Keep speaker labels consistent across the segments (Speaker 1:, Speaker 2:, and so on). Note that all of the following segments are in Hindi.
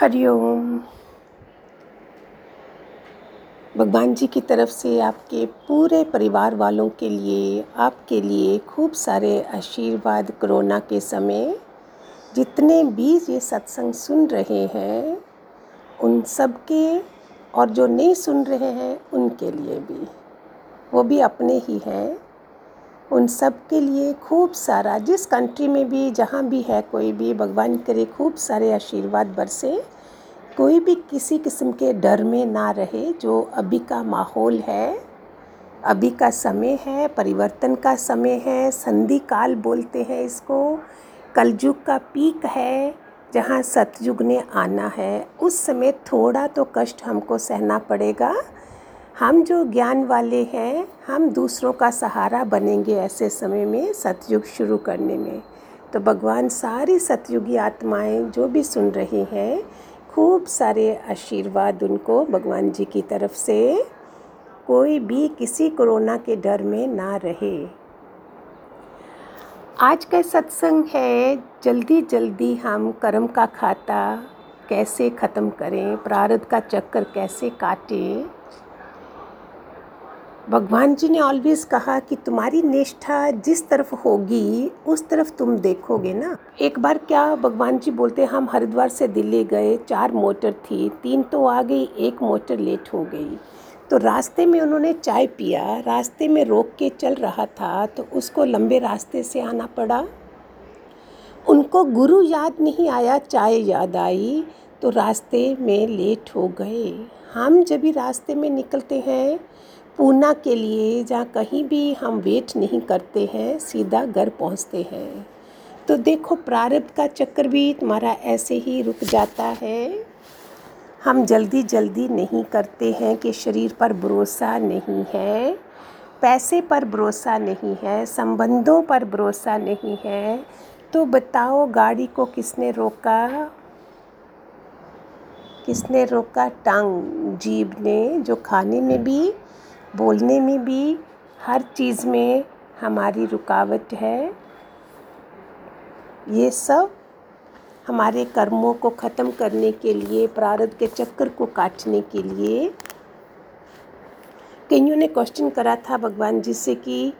Speaker 1: हरिओम भगवान जी की तरफ़ से आपके पूरे परिवार वालों के लिए, आपके लिए खूब सारे आशीर्वाद कोरोना के समय। जितने भी ये सत्संग सुन रहे हैं, उन सब के और जो नहीं सुन रहे हैं, उनके लिए भी। वो भी अपने ही हैं। उन सब के लिए खूब सारा, जिस कंट्री में भी, जहाँ भी है, कोई भी, भगवान करे खूब सारे आशीर्वाद बरसे। कोई भी किसी किस्म के डर में ना रहे, जो अभी का माहौल है, अभी का समय है, परिवर्तन का समय है, संधि काल बोलते हैं इसको, कलयुग का पीक है, जहाँ सतयुग ने आना है, उस समय थोड़ा तो कष्ट हमको सहना पड़ेगा। हम जो ज्ञान वाले हैं, हम दूसरों का सहारा बनेंगे ऐसे समय में सतयुग शुरू करने में। तो भगवान सारी सतयुगी आत्माएँ जो भी सुन रही हैं, खूब सारे आशीर्वाद उनको भगवान जी की तरफ़ से। कोई भी किसी कोरोना के डर में ना रहे। आज का सत्संग है, जल्दी जल्दी हम कर्म का खाता कैसे ख़त्म करें, प्रारब्ध का चक्कर कैसे काटें। भगवान जी ने ऑलवेज कहा कि तुम्हारी निष्ठा जिस तरफ़ होगी, उस तरफ़ तुम देखोगे ना। एक बार क्या भगवान जी बोलते, हम हरिद्वार से दिल्ली गए, चार मोटर थी, तीन तो आ गई, एक मोटर लेट हो गई। तो रास्ते में उन्होंने चाय पिया, रास्ते में रोक के चल रहा था तो उसको लंबे रास्ते से आना पड़ा। उनको गुरु याद नहीं आया, चाय याद आई तो रास्ते में लेट हो गए। हम जब भी रास्ते में निकलते हैं पूना के लिए जहाँ कहीं भी हम वेट नहीं करते हैं, सीधा घर पहुँचते हैं। तो देखो, प्रारब्ध का चक्कर भी तुम्हारा ऐसे ही रुक जाता है। हम जल्दी जल्दी नहीं करते हैं कि शरीर पर भरोसा नहीं है, पैसे पर भरोसा नहीं है, संबंधों पर भरोसा नहीं है। तो बताओ, गाड़ी को किसने रोका? किसने रोका? टांग, जीभ ने, जो खाने में भी बोलने में भी हर चीज़ में हमारी रुकावट है। ये सब हमारे कर्मों को ख़त्म करने के लिए, प्रारब्ध के चक्कर को काटने के लिए। कईयों ने क्वेश्चन करा था भगवान जी से कि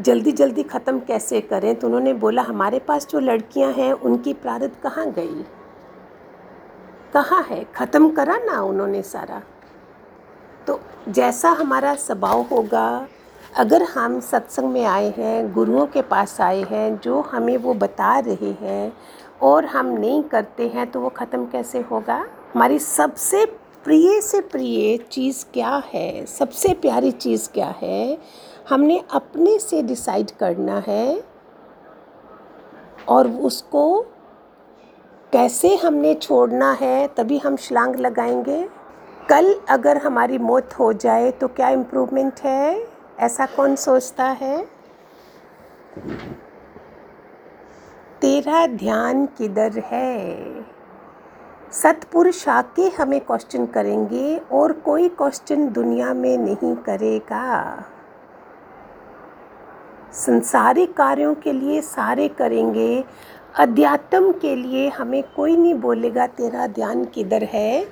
Speaker 1: जल्दी जल्दी ख़त्म कैसे करें? तो उन्होंने बोला, हमारे पास जो लड़कियाँ हैं, उनकी प्रारब्ध कहाँ गई? कहाँ है? ख़त्म करा ना उन्होंने सारा। तो जैसा हमारा स्वभाव होगा, अगर हम सत्संग में आए हैं, गुरुओं के पास आए हैं, जो हमें वो बता रहे हैं और हम नहीं करते हैं तो वो ख़त्म कैसे होगा? हमारी सबसे प्रिय से प्रिय चीज़ क्या है? सबसे प्यारी चीज़ क्या है? हमने अपने से डिसाइड करना है और उसको कैसे हमने छोड़ना है, तभी हम छलांग लगाएँगे। कल अगर हमारी मौत हो जाए तो क्या इम्प्रूवमेंट है? ऐसा कौन सोचता है? तेरा ध्यान किधर है? सतपुरुष आके हमें क्वेश्चन करेंगे, और कोई क्वेश्चन दुनिया में नहीं करेगा। संसारिक कार्यों के लिए सारे करेंगे अध्यात्म के लिए हमें कोई नहीं बोलेगा, तेरा ध्यान किधर है?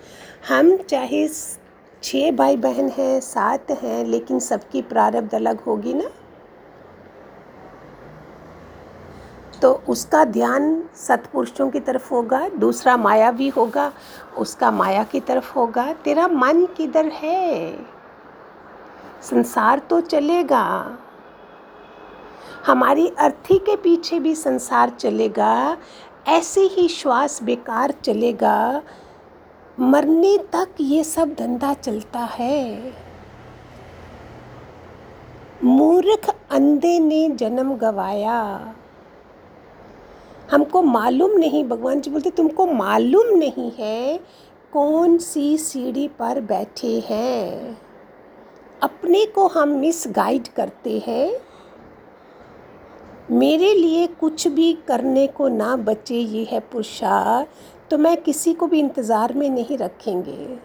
Speaker 1: हम चाहे छः भाई बहन हैं, सात हैं, लेकिन सबकी प्रारब्ध अलग होगी ना? तो उसका ध्यान सत्पुरुषों की तरफ़ होगा, दूसरा माया भी होगा, उसका माया की तरफ़ होगा। तेरा मन किधर है? संसार तो चलेगा। हमारी अर्थी के पीछे भी संसार चलेगा, ऐसे ही श्वास बेकार चलेगा। मरने तक ये सब धंधा चलता है। मूर्ख अंधे ने जन्म गवाया। हमको मालूम नहीं, भगवान जी बोलते, तुमको मालूम नहीं है कौन सी सीढ़ी पर बैठे हैं। अपने को हम मिस गाइड करते हैं। मेरे लिए कुछ भी करने को ना बचे, ये है पुरुषार तो मैं किसी को भी इंतज़ार में नहीं रखेंगे।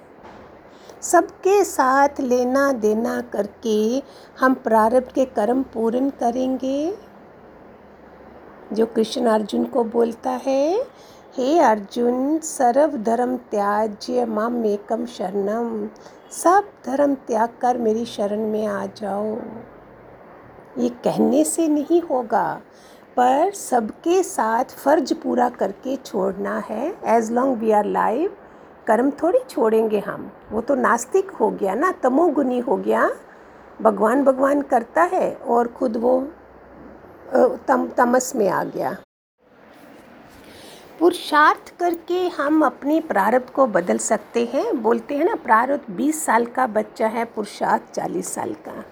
Speaker 1: सबके साथ लेना देना करके हम प्रारब्ध के कर्म पूर्ण करेंगे। जो कृष्ण अर्जुन को बोलता है, हे अर्जुन, सर्व धर्म त्याज्य माम एकम शरणम। सब धर्म त्याग कर मेरी शरण में आ जाओ। ये कहने से नहीं होगा, पर सबके साथ फ़र्ज़ पूरा करके छोड़ना है। As long we are live कर्म थोड़ी छोड़ेंगे हम। वो तो नास्तिक हो गया ना, तमोगुनी हो गया। भगवान भगवान करता है और खुद वो तम, तमस में आ गया। पुरुषार्थ करके हम अपने प्रारब्ध को बदल सकते हैं। बोलते हैं ना, प्रारब्ध 20 साल का बच्चा है, पुरुषार्थ 40 साल का।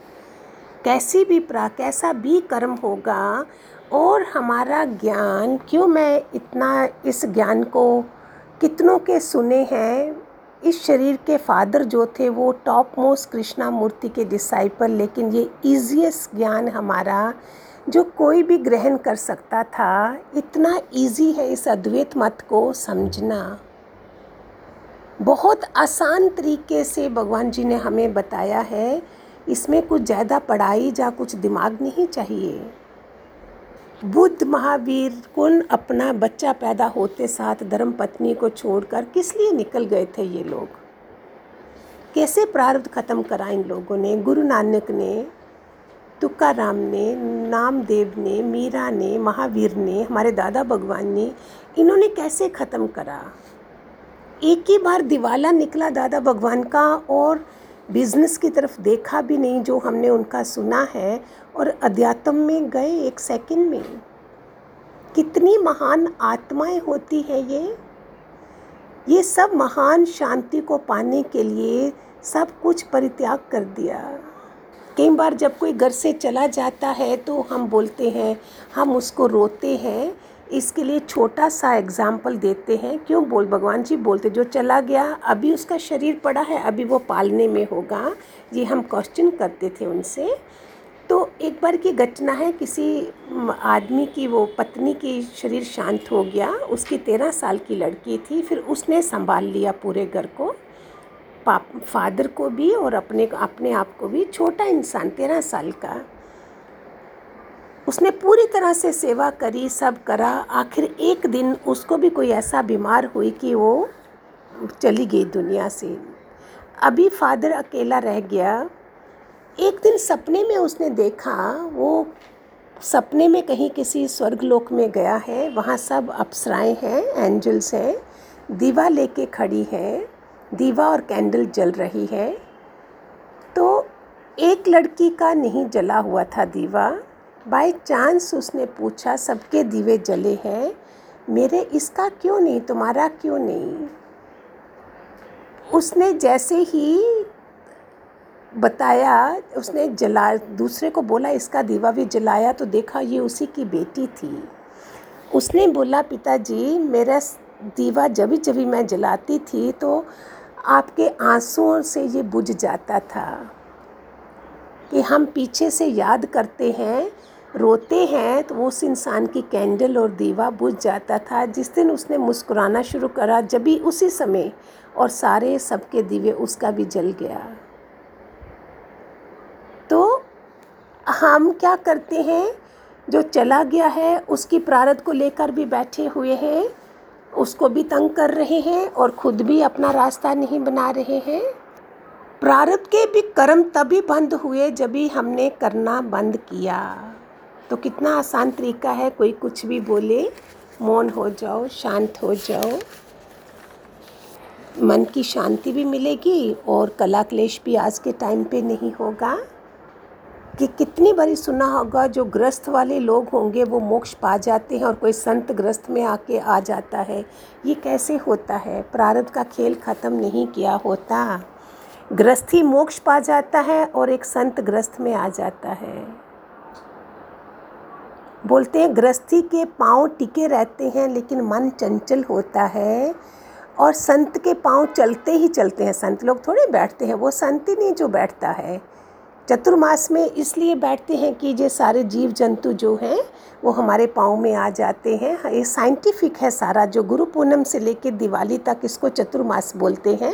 Speaker 1: कैसी भी प्रा, कैसा भी कर्म होगा और हमारा ज्ञान, क्यों मैं इतना इस ज्ञान को कितनों के सुने हैं? इस शरीर के फादर जो थे वो टॉप मोस्ट कृष्णा मूर्ति के डिसाइपल लेकिन ये ईजीएस्ट ज्ञान हमारा जो कोई भी ग्रहण कर सकता था, इतना इजी है इस अद्वैत मत को समझना। बहुत आसान तरीके से भगवान जी ने हमें बताया है इसमें कुछ ज़्यादा पढ़ाई या कुछ दिमाग नहीं चाहिए। बुद्ध महावीर कौन अपना बच्चा पैदा होते साथ धर्म पत्नी को छोड़कर किस लिए निकल गए थे ये लोग? कैसे प्रारब्ध खत्म करा इन लोगों ने? गुरु नानक ने, तुकाराम ने, नामदेव ने, मीरा ने, महावीर ने, हमारे दादा भगवान ने, इन्होंने कैसे ख़त्म करा? एक ही बार दिवाला निकला दादा भगवान का और बिज़नेस की तरफ़ देखा भी नहीं, जो हमने उनका सुना है, और अध्यात्म में गए एक सेकंड में। कितनी महान आत्माएँ होती हैं ये। ये सब महान शांति को पाने के लिए सब कुछ परित्याग कर दिया। कई बार जब कोई घर से चला जाता है तो हम बोलते हैं, हम उसको रोते हैं इसके लिए छोटा सा एग्ज़ाम्पल देते हैं। क्यों बोल, भगवान जी बोलते, जो चला गया, अभी उसका शरीर पड़ा है, अभी वो पालने में होगा। ये हम क्वेश्चन करते थे उनसे। तो एक बार की घटना है, किसी आदमी की, वो पत्नी की शरीर शांत हो गया। उसकी तेरह साल की लड़की थी, फिर उसने संभाल लिया पूरे घर को। पाप, फादर को भी और अपने अपने आप को भी। छोटा इंसान, तेरह साल का। उसने पूरी तरह से सेवा करी, सब करा। आखिर एक दिन उसको भी कोई ऐसा बीमार हुई कि वो चली गई दुनिया से। अभी फादर अकेला रह गया। एक दिन सपने में उसने देखा, वो सपने में कहीं किसी स्वर्गलोक में गया है। वहाँ सब अप्सराएँ हैं, एंजल्स हैं, दीवा लेके खड़ी है, दीवा और कैंडल जल रही है। तो एक लड़की का नहीं जला हुआ था दीवा। बाय चांस उसने पूछा, सबके दीवे जले हैं, मेरे इसका क्यों नहीं, तुम्हारा क्यों नहीं? उसने जैसे ही बताया, उसने जला, दूसरे को बोला, इसका दीवा भी जलाया तो देखा ये उसी की बेटी थी। उसने बोला, पिताजी, मेरा दीवा जब जब मैं जलाती थी तो आपके आंसुओं से ये बुझ जाता था कि हम पीछे से याद करते हैं रोते हैं तो उस इंसान की कैंडल और दीवा बुझ जाता था। जिस दिन उसने मुस्कुराना शुरू करा, जब भी उसी समय और सारे सबके दीवे उसका भी जल गया। तो हम क्या करते हैं? जो चला गया है, उसकी प्रारत को लेकर भी बैठे हुए हैं, उसको भी तंग कर रहे हैं और खुद भी अपना रास्ता नहीं बना रहे हैं। प्रारब्ध के भी कर्म तभी बंद हुए जब भी हमने करना बंद किया। तो कितना आसान तरीका है, कोई कुछ भी बोले, मौन हो जाओ, शांत हो जाओ। मन की शांति भी मिलेगी और कला क्लेश भी आज के टाइम पे नहीं होगा। कि कितनी बारी सुना होगा, जो ग्रस्त वाले लोग होंगे, वो मोक्ष पा जाते हैं और कोई संत ग्रस्त में आके आ जाता है। ये कैसे होता है? प्रारब्ध का खेल ख़त्म नहीं किया होता। ग्रस्थी मोक्ष पा जाता है और एक संत ग्रस्त में आ जाता है। बोलते हैं गृहस्थी के पाँव टिके रहते हैं लेकिन मन चंचल होता है और संत के पाँव चलते ही चलते हैं। संत लोग थोड़े बैठते हैं वो संत ही नहीं जो बैठता है। चतुर्मास में इसलिए बैठते हैं कि ये सारे जीव जंतु जो हैं वो हमारे पाँव में आ जाते हैं। हाँ, ये साइंटिफिक है सारा जो गुरु पूनम से लेकर दिवाली तक इसको चतुर्मास बोलते हैं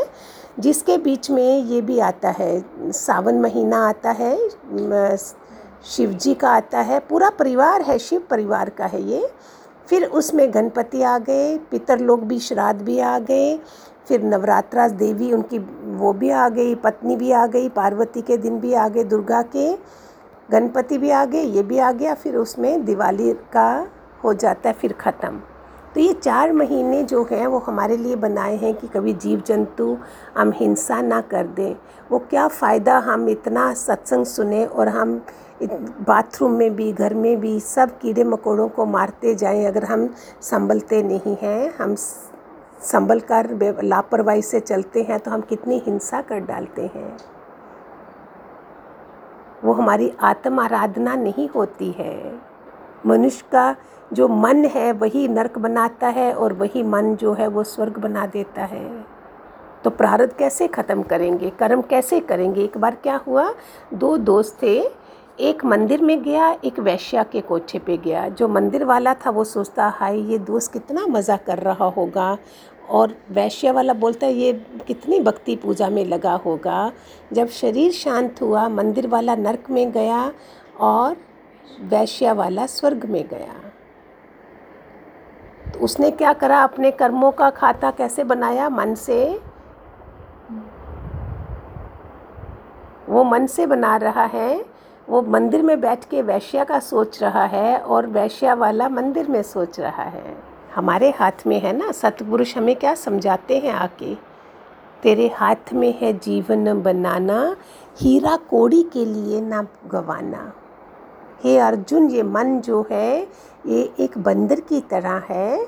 Speaker 1: जिसके बीच में ये भी आता है सावन महीना आता है शिव जी का आता है, पूरा परिवार है, शिव परिवार का है ये। फिर उसमें गणपति आ गए, पितर लोग भी, श्राद्ध भी आ गए, फिर नवरात्रा देवी उनकी, वो भी आ गई, पत्नी भी आ गई, पार्वती के दिन भी आ गए, दुर्गा के, गणपति भी आ गए, ये भी आ गया, फिर उसमें दिवाली का हो जाता है, फिर ख़त्म। तो ये चार महीने जो हैं, वो हमारे लिए बनाए हैं कि कभी जीव जंतु हम हिंसा ना कर दें। वो क्या फ़ायदा हम इतना सत्संग सुने और हम बाथरूम में भी, घर में भी सब कीड़े मकोड़ों को मारते जाएँ, अगर हम संभलते नहीं हैं, हम संभल कर लापरवाही से चलते हैं तो हम कितनी हिंसा कर डालते हैं। वो हमारी आत्म आराधना नहीं होती है। मनुष्य का जो मन है, वही नरक बनाता है और वही मन जो है, वो स्वर्ग बना देता है। तो प्रारब्ध कैसे ख़त्म करेंगे? कर्म कैसे करेंगे? एक बार क्या हुआ? दो दोस्त थे एक मंदिर में गया, एक वैश्या के कोठे पे गया। जो मंदिर वाला था, वो सोचता, हाय, ये दोस्त कितना मज़ा कर रहा होगा। और वैश्य वाला बोलता है ये कितनी भक्ति पूजा में लगा होगा। जब शरीर शांत हुआ, मंदिर वाला नरक में गया और वैश्य वाला स्वर्ग में गया। तो उसने क्या करा? अपने कर्मों का खाता कैसे बनाया? मन से। वो मन से बना रहा है। वो मंदिर में बैठ के वैश्या का सोच रहा है और वैश्या वाला मंदिर में सोच रहा है। हमारे हाथ में है ना? सतपुरुष हमें क्या समझाते हैं आके? तेरे हाथ में है जीवन बनाना, हीरा कोड़ी के लिए ना गवाना। हे अर्जुन, ये मन जो है, ये एक बंदर की तरह है।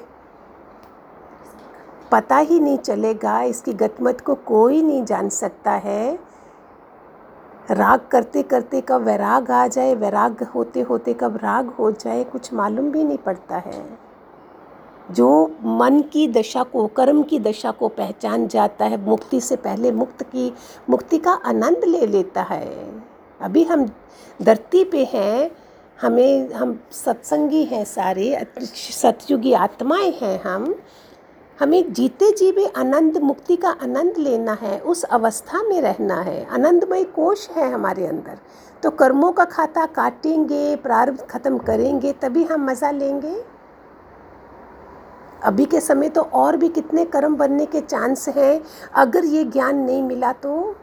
Speaker 1: पता ही नहीं चलेगा, इसकी गतमत को कोई नहीं जान सकता है। राग करते करते कब वैराग आ जाए, वैराग होते होते कब राग हो जाए, कुछ मालूम भी नहीं पड़ता है। जो मन की दशा को, कर्म की दशा को पहचान जाता है, मुक्ति से पहले मुक्त की, मुक्ति का आनंद ले लेता है। अभी हम धरती पे हैं, हमें, हम सत्संगी हैं सारे सतयुगी आत्माएँ हैं हम हमें जीते जी भी आनंद, मुक्ति का आनंद लेना है, उस अवस्था में रहना है। आनंदमय कोश है हमारे अंदर। तो कर्मों का खाता काटेंगे, प्रारब्ध खत्म करेंगे, तभी हम मज़ा लेंगे। अभी के समय तो और भी कितने कर्म बनने के चांस हैं। अगर ये ज्ञान नहीं मिला तो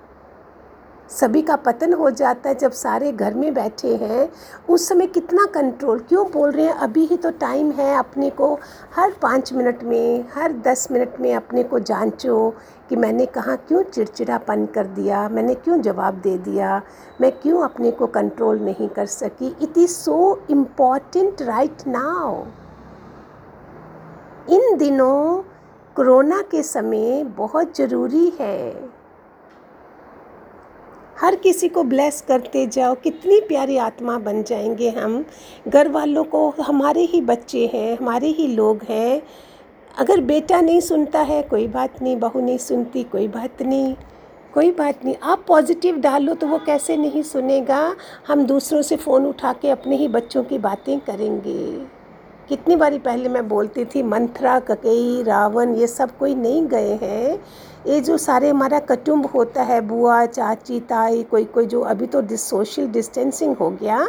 Speaker 1: सभी का पतन हो जाता है जब सारे घर में बैठे हैं। उस समय कितना कंट्रोल क्यों बोल रहे हैं? अभी ही तो टाइम है अपने को हर पाँच मिनट में, हर दस मिनट में अपने को जांचो कि मैंने कहाँ क्यों चिड़चिड़ापन कर दिया, मैंने क्यों जवाब दे दिया, मैं क्यों अपने को कंट्रोल नहीं कर सकी। It is so important right now इन दिनों कोरोना के समय बहुत ज़रूरी है। हर किसी को ब्लेस करते जाओ, कितनी प्यारी आत्मा बन जाएँगे हम। घर वालों को, हमारे ही बच्चे हैं, हमारे ही लोग हैं। अगर बेटा नहीं सुनता है, कोई बात नहीं, बहू नहीं सुनती, कोई बात नहीं, कोई बात नहीं। आप पॉजिटिव डालो तो वो कैसे नहीं सुनेगा? हम दूसरों से फ़ोन उठा के अपने ही बच्चों की बातें करेंगे। कितनी बारी पहले मैं बोलती थी, मंथरा, ककई, रावण, ये सब कोई नहीं गए हैं। ये जो सारे हमारा कटुम्ब होता है, बुआ, चाची, ताई, कोई कोई जो अभी तो डिस सोशल डिस्टेंसिंग हो गया,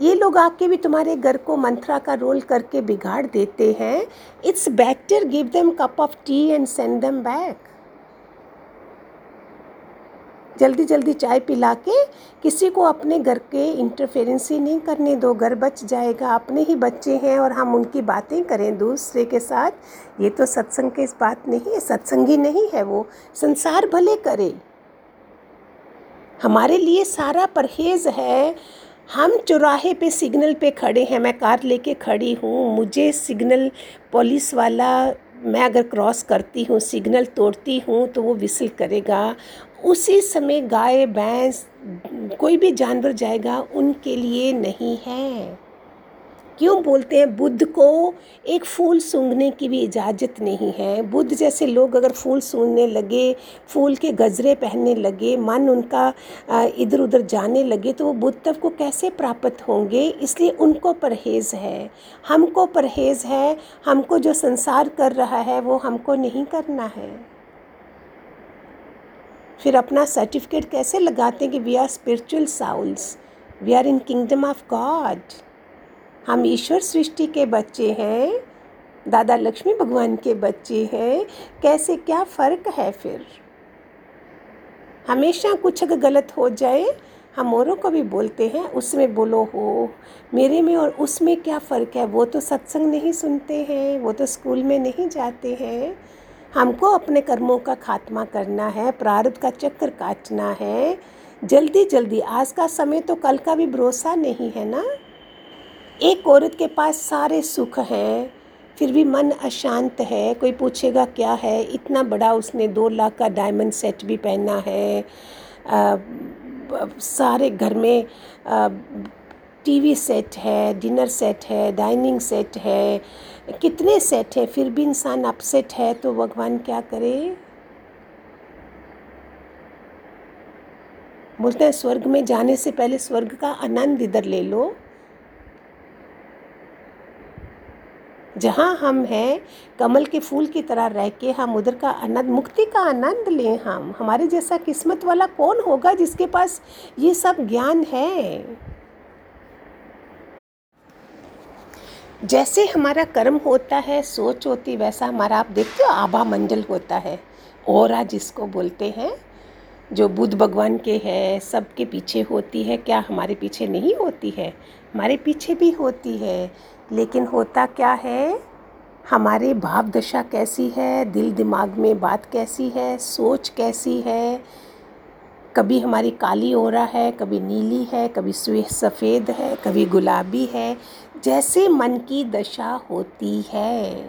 Speaker 1: ये लोग आके भी तुम्हारे घर को मंत्रा का रोल करके बिगाड़ देते हैं। It's better give them cup of tea and send them back जल्दी जल्दी चाय पिला के किसी को अपने घर के इंटरफेरेंस ही नहीं करने दो। घर बच जाएगा। अपने ही बच्चे हैं और हम उनकी बातें करें दूसरे के साथ। ये तो सत्संग के इस बात नहीं है, सत्संगी नहीं है वो। संसार भले करे। हमारे लिए सारा परहेज है। हम चौराहे पे सिग्नल पे खड़े हैं। मैं कार लेके खड़ी हूँ। मुझे सिग्नल पुलिस वाला मैं अगर क्रॉस करती हूँ, सिग्नल तोड़ती हूँ तो वो विसल करेगा। उसी समय गाय, भैंस, कोई भी जानवर जाएगा, उनके लिए नहीं है। क्यों बोलते हैं? बुद्ध को एक फूल सूंघने की भी इजाज़त नहीं है। बुद्ध जैसे लोग अगर फूल सूंघने लगे, फूल के गजरे पहनने लगे, मन उनका इधर उधर जाने लगे तो वो बुद्ध तब को कैसे प्राप्त होंगे? इसलिए उनको परहेज़ है। हमको परहेज़ है। हमको जो संसार कर रहा है, वो हमको नहीं करना है। फिर अपना सर्टिफिकेट कैसे लगाते हैं कि we are spiritual souls we are in kingdom of God हम ईश्वर सृष्टि के बच्चे हैं, दादा लक्ष्मी भगवान के बच्चे हैं, कैसे क्या फ़र्क है फिर? हमेशा कुछ अगर गलत हो जाए, हम औरों को भी बोलते हैं, उसमें बोलो, हो, मेरे में और उसमें क्या फ़र्क है? वो तो सत्संग नहीं सुनते हैं, वो तो स्कूल में नहीं जाते हैं। हमको अपने कर्मों का खात्मा करना है, प्रारब्ध का चक्कर काटना है। जल्दी जल्दी आज का समय तो कल का भी भरोसा नहीं है ना? एक औरत के पास सारे सुख हैं फिर भी मन अशांत है कोई पूछेगा क्या है? इतना बड़ा उसने दो लाख का डायमंड सेट भी पहना है। आ, सारे घर में टीवी सेट है डिनर सेट है डाइनिंग सेट है। कितने सेट है? फिर भी इंसान अपसेट है तो भगवान क्या करे? बोलते हैं स्वर्ग में जाने से पहले स्वर्ग का आनंद इधर ले लो। जहाँ हम हैं, कमल के फूल की तरह रह के हम उधर का आनंद, मुक्ति का आनंद लें हम। हमारे जैसा किस्मत वाला कौन होगा जिसके पास ये सब ज्ञान है? जैसे हमारा कर्म होता है, सोच होती वैसा हमारा, आप देखते हो, आभा मंडल होता है। और जिसको बोलते हैं, जो बुद्ध भगवान के है, सबके पीछे होती है। क्या हमारे पीछे नहीं होती है? हमारे पीछे भी होती है। लेकिन होता क्या है? हमारी भाव दशा कैसी है? दिल दिमाग में बात कैसी है? सोच कैसी है? कभी हमारी काली ओरा है, कभी नीली है, कभी सफ़ेद है, कभी गुलाबी है, जैसे मन की दशा होती है।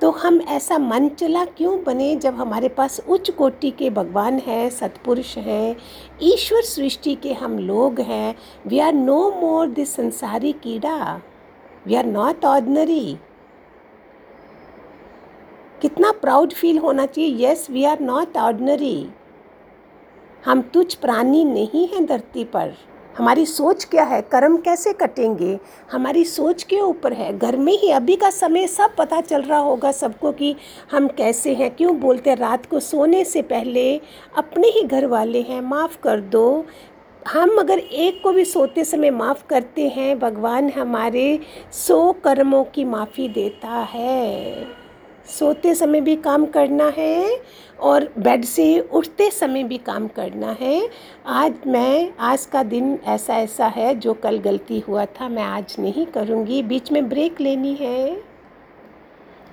Speaker 1: तो हम ऐसा मन चला क्यों बने जब हमारे पास उच्च कोटि के भगवान हैं, सतपुरुष हैं, ईश्वर सृष्टि के हम लोग हैं? We are no more this संसारी कीड़ा। वी आर नॉट ऑर्डनरी कितना प्राउड फील होना चाहिए? Yes we are not ordinary हम तुझ प्राणी नहीं हैं धरती पर। हमारी सोच क्या है? कर्म कैसे कटेंगे? हमारी सोच के ऊपर है। घर में ही अभी का समय, सब पता चल रहा होगा सबको कि हम कैसे हैं, क्यों बोलते हैं, रात को सोने से पहले अपने ही घर वाले हैं। माफ़ कर दो। हम अगर एक को भी सोते समय माफ़ करते हैं, भगवान हमारे सौ कर्मों की माफ़ी देता है। सोते समय भी काम करना है और बेड से उठते समय भी काम करना है। आज मैं, आज का दिन ऐसा ऐसा है जो कल गलती हुआ था, मैं आज नहीं करूँगी। बीच में ब्रेक लेनी है।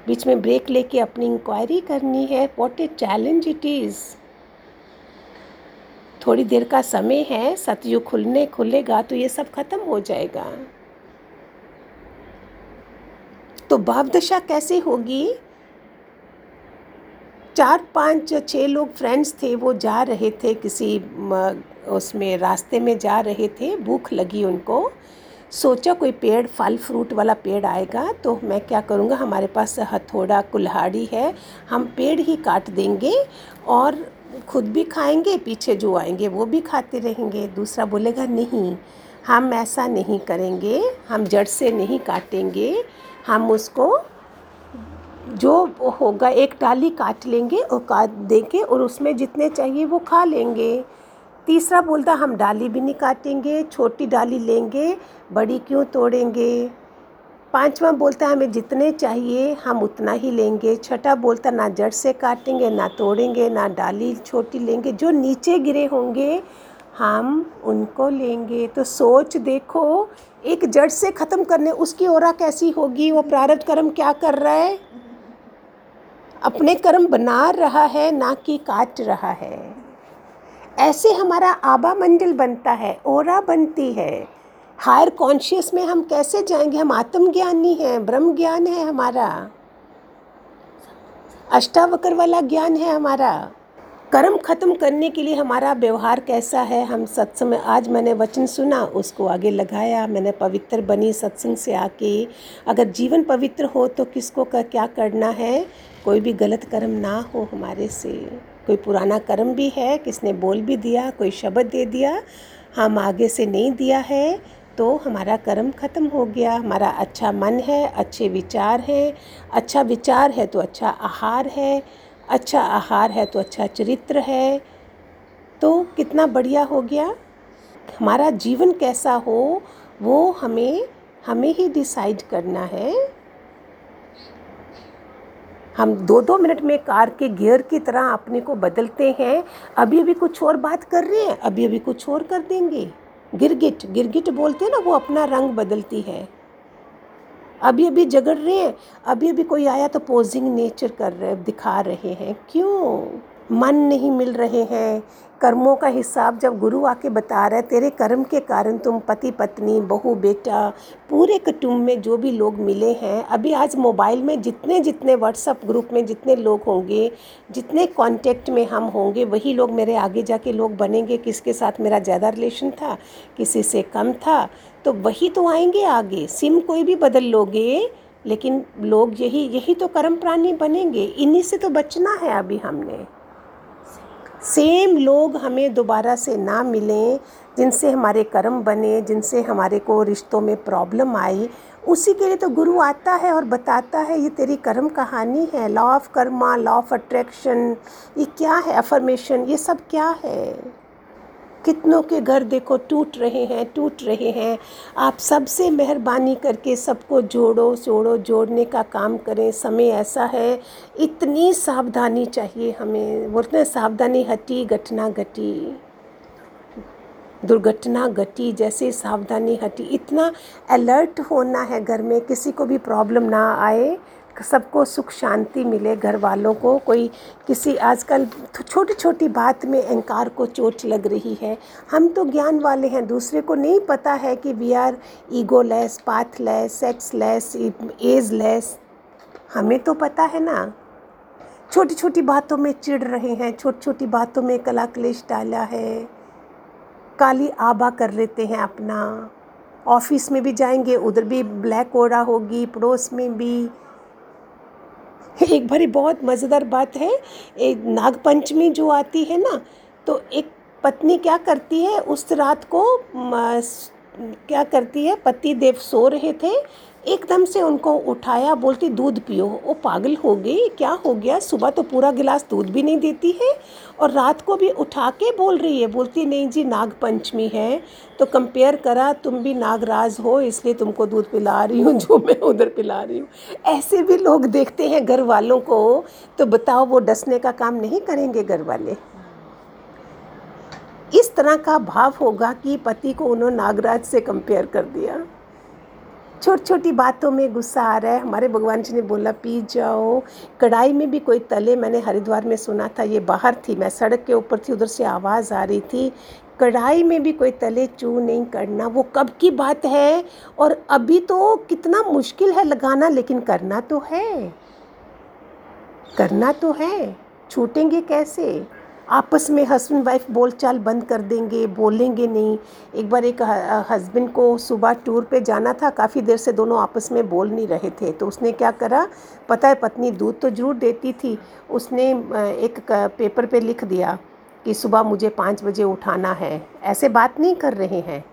Speaker 1: बीच में ब्रेक लेके अपनी इंक्वायरी करनी है। What a challenge it is थोड़ी देर का समय है, सतयुग खुलने खुलेगा तो ये सब खत्म हो जाएगा। तो भाव दशा कैसे होगी? चार पाँच छः लोग फ्रेंड्स थे, वो जा रहे थे किसी उसमें, रास्ते में जा रहे थे, भूख लगी उनको। सोचा कोई पेड़, फल फ्रूट वाला पेड़ आएगा तो मैं क्या करूँगा? हमारे पास हथौड़ा, कुल्हाड़ी है, हम पेड़ ही काट देंगे और खुद भी खाएँगे, पीछे जो आएँगे वो भी खाते रहेंगे। दूसरा बोलेगा, नहीं, हम ऐसा नहीं करेंगे, हम जड़ से नहीं काटेंगे, हम उसको जो होगा एक डाली काट लेंगे और काट देंगे और उसमें जितने चाहिए वो खा लेंगे। तीसरा बोलता, हम डाली भी नहीं काटेंगे, छोटी डाली लेंगे, बड़ी क्यों तोड़ेंगे? पांचवा बोलता है, हमें जितने चाहिए, हम उतना ही लेंगे। छठा बोलता, ना जड़ से काटेंगे, ना तोड़ेंगे, ना डाली छोटी लेंगे। जो नीचे गिरे होंगे, हम उनको लेंगे। तो सोच देखो, एक जड़ से ख़त्म करने, उसकी ओरा कैसी होगी? वो प्रारब्ध कर्म क्या कर रहा है? अपने कर्म बना रहा है, ना कि काट रहा है। ऐसे हमारा आबा मंडल बनता है, ओरा बनती है। हायर कॉन्शियस में हम कैसे जाएँगे? हम आत्मज्ञानी हैं, ब्रह्म ज्ञान है हमारा। अष्टावकर वाला ज्ञान है हमारा। कर्म खत्म करने के लिए हमारा व्यवहार कैसा है? हम सत्संग में आज मैंने वचन सुना, उसको आगे लगाया। मैंने पवित्र बनी सत्संग से आके, अगर जीवन पवित्र हो तो किसको का क्या करना है? कोई भी गलत कर्म ना हो हमारे से। कोई पुराना कर्म भी है, किसने बोल भी दिया, कोई शब्द दे दिया, हम आगे से नहीं दिया है। तो हमारा कर्म ख़त्म हो गया। हमारा अच्छा मन है, अच्छे विचार हैं। अच्छा विचार है तो अच्छा आहार है। अच्छा आहार है तो अच्छा चरित्र है। तो कितना बढ़िया हो गया। हमारा जीवन कैसा हो, वो हमें हमें ही डिसाइड करना है। हम दो दो मिनट में कार के गियर की तरह अपने को बदलते हैं। अभी अभी कुछ और बात कर रहे हैं? अभी अभी कुछ और कर देंगे। गिरगिट गिरगिट बोलते हैं ना, वो अपना रंग बदलती है। अभी अभी झगड़ रहे हैं, अभी अभी कोई आया तो पोजिंग नेचर कर रहे, दिखा रहे हैं। क्यों? मन नहीं मिल रहे हैं। कर्मों का हिसाब जब गुरु आके बता रहा है, तेरे कर्म के कारण तुम पति, पत्नी, बहू, बेटा, पूरे कुटुंब में जो भी लोग मिले हैं, अभी आज मोबाइल में जितने जितने व्हाट्सअप ग्रुप में जितने लोग होंगे, जितने कांटेक्ट में हम होंगे, वही लोग मेरे आगे जाके लोग बनेंगे। किसके साथ मेरा ज़्यादा रिलेशन था? किसी से कम था? तो वही तो आएँगे आगे। सिम कोई भी बदल लोगे, लेकिन लोग यही यही तो कर्म प्राणी बनेंगे। इन्हीं से तो बचना है अभी हमने। सेम लोग हमें दोबारा से ना मिलें, जिनसे हमारे कर्म बने, जिनसे हमारे को रिश्तों में प्रॉब्लम आई, उसी के लिए तो गुरु आता है और बताता है, ये तेरी कर्म कहानी है law of karma law of attraction ये क्या है अफर्मेशन ये सब क्या है? कितनों के घर देखो टूट रहे हैं, टूट रहे हैं। आप सबसे मेहरबानी करके सबको जोड़ो जोड़ो, जोड़ने का काम करें। समय ऐसा है, इतनी सावधानी चाहिए हमें। बोलते हैं, सावधानी हटी, घटना घटी। दुर्घटना घटी, जैसे सावधानी हटी। इतना अलर्ट होना है घर में, किसी को भी प्रॉब्लम ना आए। सबको सुख शांति मिले घर वालों को कोई किसी आजकल छोटी छोटी बात में अहंकार को चोट लग रही है। हम तो ज्ञान वाले हैं, दूसरे को नहीं पता है कि we are egoless pathless sexless ageless हमें तो पता है ना। छोटी छोटी बातों में चिढ़ रहे हैं छोटी छोटी बातों में कला क्लेश डाला है। काली आबा कर लेते हैं अपना। ऑफ़िस में भी जाएँगे, उधर भी ब्लैक ओड़ा होगी, पड़ोस में भी एक बारी बहुत मज़ेदार बात है एक नागपंचमी जो आती है ना तो एक पत्नी क्या करती है, उस रात को क्या करती है, पति देव सो रहे थे एकदम से उनको उठाया, बोलती, दूध पियो। वो पागल हो गई, क्या हो गया? सुबह तो पूरा गिलास दूध भी नहीं देती है और रात को भी उठा के बोल रही है। बोलती, नहीं जी नाग पंचमी है तो कंपेयर करा, तुम भी नागराज हो, इसलिए तुमको दूध पिला रही हूँ, जो मैं उधर पिला रही हूँ। ऐसे भी लोग देखते हैं घर वालों को तो बताओ वो डसने का काम नहीं करेंगे घर वाले? इस तरह का भाव होगा कि पति को उन्होंने नागराज से कंपेयर कर दिया। छोटी छोटी बातों में गुस्सा आ रहा है। हमारे भगवान जी ने बोला, पी जाओ। कढ़ाई में भी कोई तले मैंने हरिद्वार में सुना था, ये बाहर थी। मैं सड़क के ऊपर थी, उधर से आवाज़ आ रही थी। कढ़ाई में भी कोई तले चू नहीं करना। वो कब की बात है? और अभी तो कितना मुश्किल है लगाना, लेकिन करना तो है। करना तो है। छूटेंगे कैसे? आपस में हस्बैंड वाइफ बोल चाल बंद कर देंगे, बोलेंगे नहीं। एक बार एक हस्बैंड को सुबह टूर पे जाना था, काफ़ी देर से दोनों आपस में बोल नहीं रहे थे। तो उसने क्या करा, पता है, पत्नी दूध तो ज़रूर देती थी, उसने एक पेपर पे लिख दिया कि सुबह मुझे पाँच बजे उठाना है। ऐसे बात नहीं कर रहे हैं।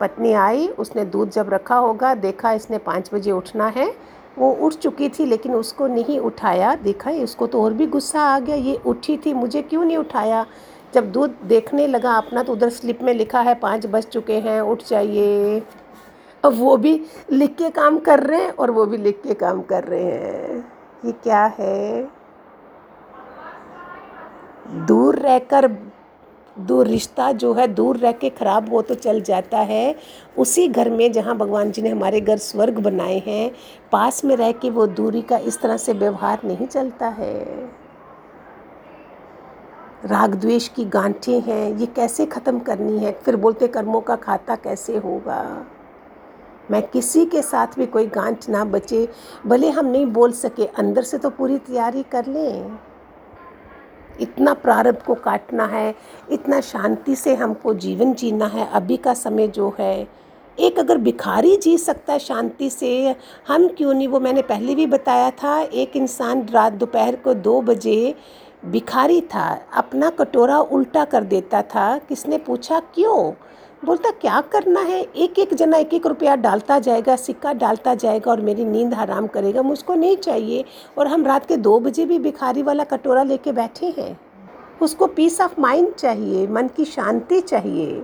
Speaker 1: पत्नी आई, उसने दूध जब रखा होगा, देखा इसने पाँच बजे उठना है वो उठ चुकी थी, लेकिन उसको नहीं उठाया। देखा उसको तो और भी गुस्सा आ गया। ये उठी थी, मुझे क्यों नहीं उठाया? जब दूध देखने लगा अपना तो उधर स्लिप में लिखा है, पाँच बज चुके हैं, उठ जाइए। अब वो भी लिख के काम कर रहे हैं और वो भी लिख के काम कर रहे हैं। ये क्या है? दूर रहकर दूर रिश्ता जो है दूर रह के ख़राब हो तो चल जाता है। उसी घर में जहाँ भगवान जी ने हमारे घर स्वर्ग बनाए हैं, पास में रह के वो दूरी का इस तरह से व्यवहार नहीं चलता है। राग द्वेष की गांठें हैं, ये कैसे ख़त्म करनी है? फिर बोलते, कर्मों का खाता कैसे होगा? मैं किसी के साथ भी कोई गांठ ना बचे, भले हम नहीं बोल सके, अंदर से तो पूरी तैयारी कर लें। इतना प्रारब्ध को काटना है, इतना शांति से हमको जीवन जीना है, अभी का समय जो है। एक अगर भिखारी जी सकता है शांति से, हम क्यों नहीं? वो मैंने पहले भी बताया था, एक इंसान रात दोपहर को दो बजे भिखारी था, अपना कटोरा उल्टा कर देता था। किसने पूछा, क्यों? बोलता, क्या करना है? एक एक जना एक एक रुपया डालता जाएगा, सिक्का डालता जाएगा और मेरी नींद हराम करेगा। मुझको नहीं चाहिए और हम रात के दो बजे भी भिखारी वाला कटोरा लेके बैठे हैं। उसको पीस ऑफ़ माइंड चाहिए, मन की शांति चाहिए।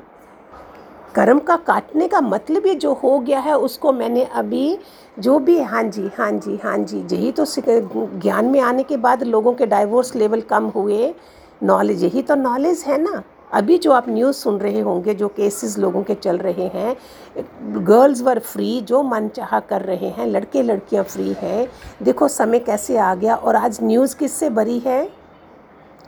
Speaker 1: कर्म का काटने का मतलब ये जो हो गया है, उसको मैंने अभी जो भी हाँ जी हाँ जी हाँ जी, यही तो ज्ञान में आने के बाद लोगों के डाइवोर्स लेवल कम हुए। नॉलेज यही तो नॉलेज है ना। अभी जो आप न्यूज़ सुन रहे होंगे, जो केसेस लोगों के चल रहे हैं गर्ल्स वर फ्री जो मन चाह कर रहे हैं, लड़के लड़कियाँ फ्री हैं, देखो समय कैसे आ गया और आज न्यूज़ किससे भरी है?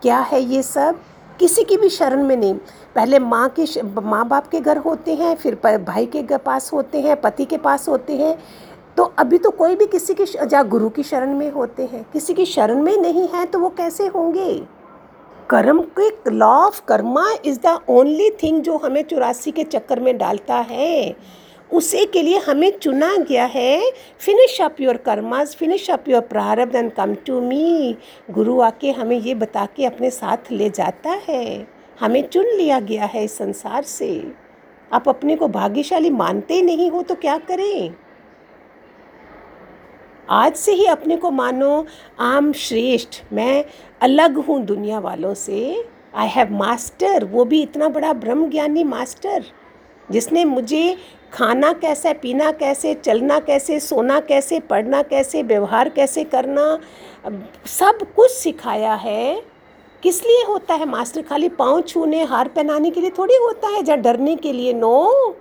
Speaker 1: क्या है ये सब? किसी की भी शरण में नहीं। पहले माँ के माँ बाप के घर होते हैं, फिर भाई के पास होते हैं, पति के पास होते हैं। तो अभी तो कोई भी किसी की या गुरु की शरण में होते हैं, किसी की शरण में नहीं है तो वो कैसे होंगे? कर्म के law of karma is the only thing जो हमें चौरासी के चक्कर में डालता है। उसी के लिए हमें चुना गया है। Finish up your karmas finish up your prarabdh and come to me गुरु आके हमें ये बता के अपने साथ ले जाता है। हमें चुन लिया गया है इस संसार से। आप अपने को भाग्यशाली मानते नहीं हो तो क्या करें? आज से ही अपने को मानो आम श्रेष्ठ, मैं अलग हूँ दुनिया वालों से। आई हैव मास्टर वो भी इतना बड़ा ब्रह्म ज्ञानी मास्टर जिसने मुझे खाना कैसे, पीना कैसे, चलना कैसे, सोना कैसे, पढ़ना कैसे, व्यवहार कैसे करना सब कुछ सिखाया है। किस लिए होता है मास्टर खाली पाँव छूने, हार पहनाने के लिए थोड़ी होता है जहाँ डरने के लिए? नो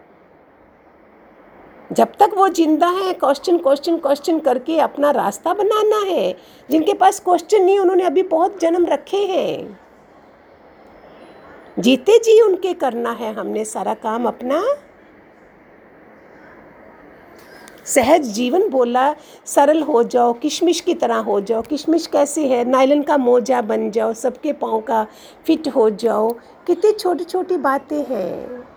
Speaker 1: जब तक वो ज़िंदा है क्वेश्चन क्वेश्चन क्वेश्चन करके अपना रास्ता बनाना है। जिनके पास क्वेश्चन नहीं, उन्होंने अभी बहुत जन्म रखे हैं। जीते जी उनके करना है हमने सारा काम अपना। सहज जीवन बोला, सरल हो जाओ, किशमिश की तरह हो जाओ। किशमिश कैसे है? नायलन का मोजा बन जाओ, सबके पाँव का फिट हो जाओ। कितनी छोटी छोटी बातें हैं।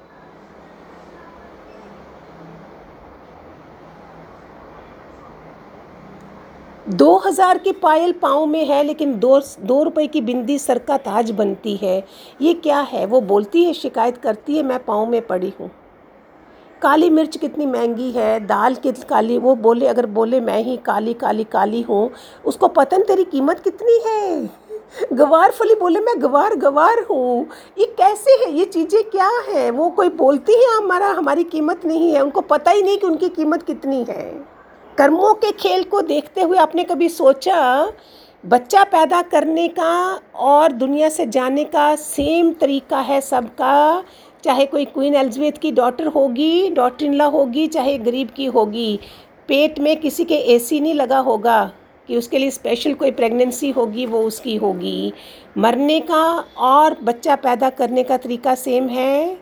Speaker 1: दो हज़ार की पायल पाँव में है, लेकिन दो दो रुपए की बिंदी सर का ताज बनती है। ये क्या है? वो बोलती है, शिकायत करती है, मैं पाँव में पड़ी हूँ। काली मिर्च कितनी महँगी है? दाल कितनी काली, वो बोले, अगर बोले मैं ही काली काली काली हूँ, उसको पता नहीं तेरी कीमत कितनी है? गवार फली बोले, मैं गवार गवार हूँ। ये कैसे है? ये चीज़ें क्या हैं? वो कोई बोलती है हमारा, हमारी कीमत नहीं है, उनको पता ही नहीं कि उनकी कीमत कितनी है। कर्मों के खेल को देखते हुए आपने कभी सोचा, बच्चा पैदा करने का और दुनिया से जाने का सेम तरीका है सबका? चाहे कोई क्वीन एलिजबेथ की डॉटर होगी डॉटर इन लॉ होगी, चाहे गरीब की होगी, पेट में किसी के एसी नहीं लगा होगा कि उसके लिए स्पेशल कोई प्रेगनेंसी होगी, वो उसकी होगी। मरने का और बच्चा पैदा करने का तरीका सेम है?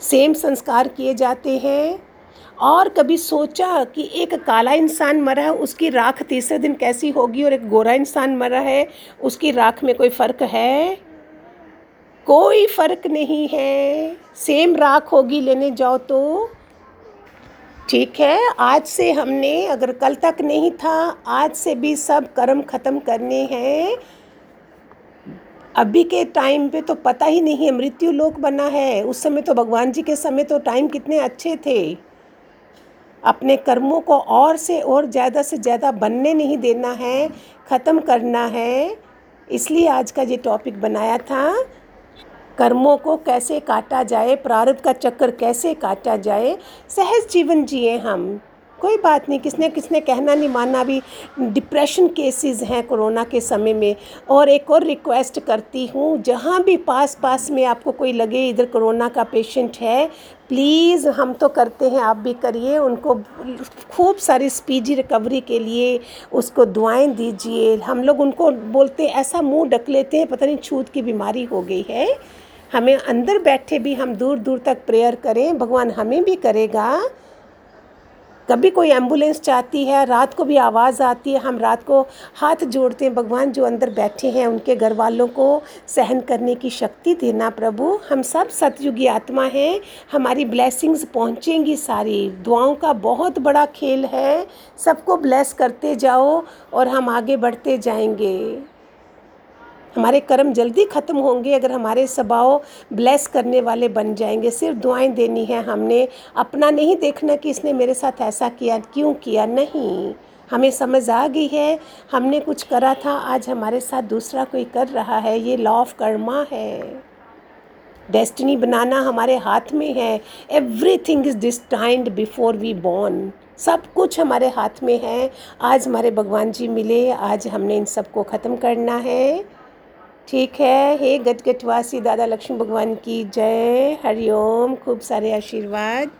Speaker 1: सेम संस्कार किए जाते हैं? और कभी सोचा कि एक काला इंसान मरा है, उसकी राख तीसरे दिन कैसी होगी और एक गोरा इंसान मरा है, उसकी राख में कोई फ़र्क है? कोई फ़र्क नहीं है। सेम राख होगी लेने जाओ तो। ठीक है, आज से हमने, अगर कल तक नहीं था, आज से भी सब कर्म ख़त्म करने हैं। अभी के टाइम पे तो पता ही नहीं है, मृत्यु लोक बना है। उस समय तो भगवान जी के समय तो टाइम कितने अच्छे थे। अपने कर्मों को और से और ज़्यादा से ज़्यादा बनने नहीं देना है, ख़त्म करना है। इसलिए आज का ये टॉपिक बनाया था, कर्मों को कैसे काटा जाए, प्रारब्ध का चक्कर कैसे काटा जाए, सहज जीवन जिए हम। कोई बात नहीं, किसने किसने कहना नहीं मानना भी डिप्रेशन केसेस हैं कोरोना के समय में। और एक और रिक्वेस्ट करती हूँ, जहाँ भी पास पास में आपको कोई लगे इधर कोरोना का पेशेंट है प्लीज़ हम तो करते हैं, आप भी करिए, उनको खूब सारी स्पीडी रिकवरी के लिए उसको दुआएँ दीजिए। हम लोग उनको बोलते हैं ऐसा मुँह ढक लेते हैं, पता नहीं छूत की बीमारी हो गई है। हमें अंदर बैठे भी हम दूर दूर तक प्रेयर करें, भगवान हमें भी करेगा। कभी कोई एंबुलेंस चाहती है, रात को भी आवाज़ आती है, हम रात को हाथ जोड़ते हैं, भगवान जो अंदर बैठे हैं, उनके घर वालों को सहन करने की शक्ति देना प्रभु, हम सब सतयुगी आत्मा हैं, हमारी ब्लेसिंग्स पहुँचेंगी सारी। दुआओं का बहुत बड़ा खेल है, सबको ब्लेस करते जाओ और हम आगे बढ़ते जाएँगे। हमारे कर्म जल्दी ख़त्म होंगे, अगर हमारे स्वभाव ब्लेस करने वाले बन जाएँगे। सिर्फ़ दुआएँ देनी है हमने। अपना नहीं देखना कि इसने मेरे साथ ऐसा किया, क्यों किया। नहीं, हमें समझ आ गई है। हमने कुछ करा था, आज हमारे साथ दूसरा कोई कर रहा है। ये लॉ ऑफ़ कर्मा है। डेस्टिनी बनाना हमारे हाथ में है। Everything is destined before we born सब कुछ हमारे हाथ में है। आज हमारे भगवान जी मिले, आज हमने इन सबको ख़त्म करना है। ठीक है। हे गटगटवासी दादा लक्ष्मी भगवान की जय। हरिओम खूब सारे आशीर्वाद।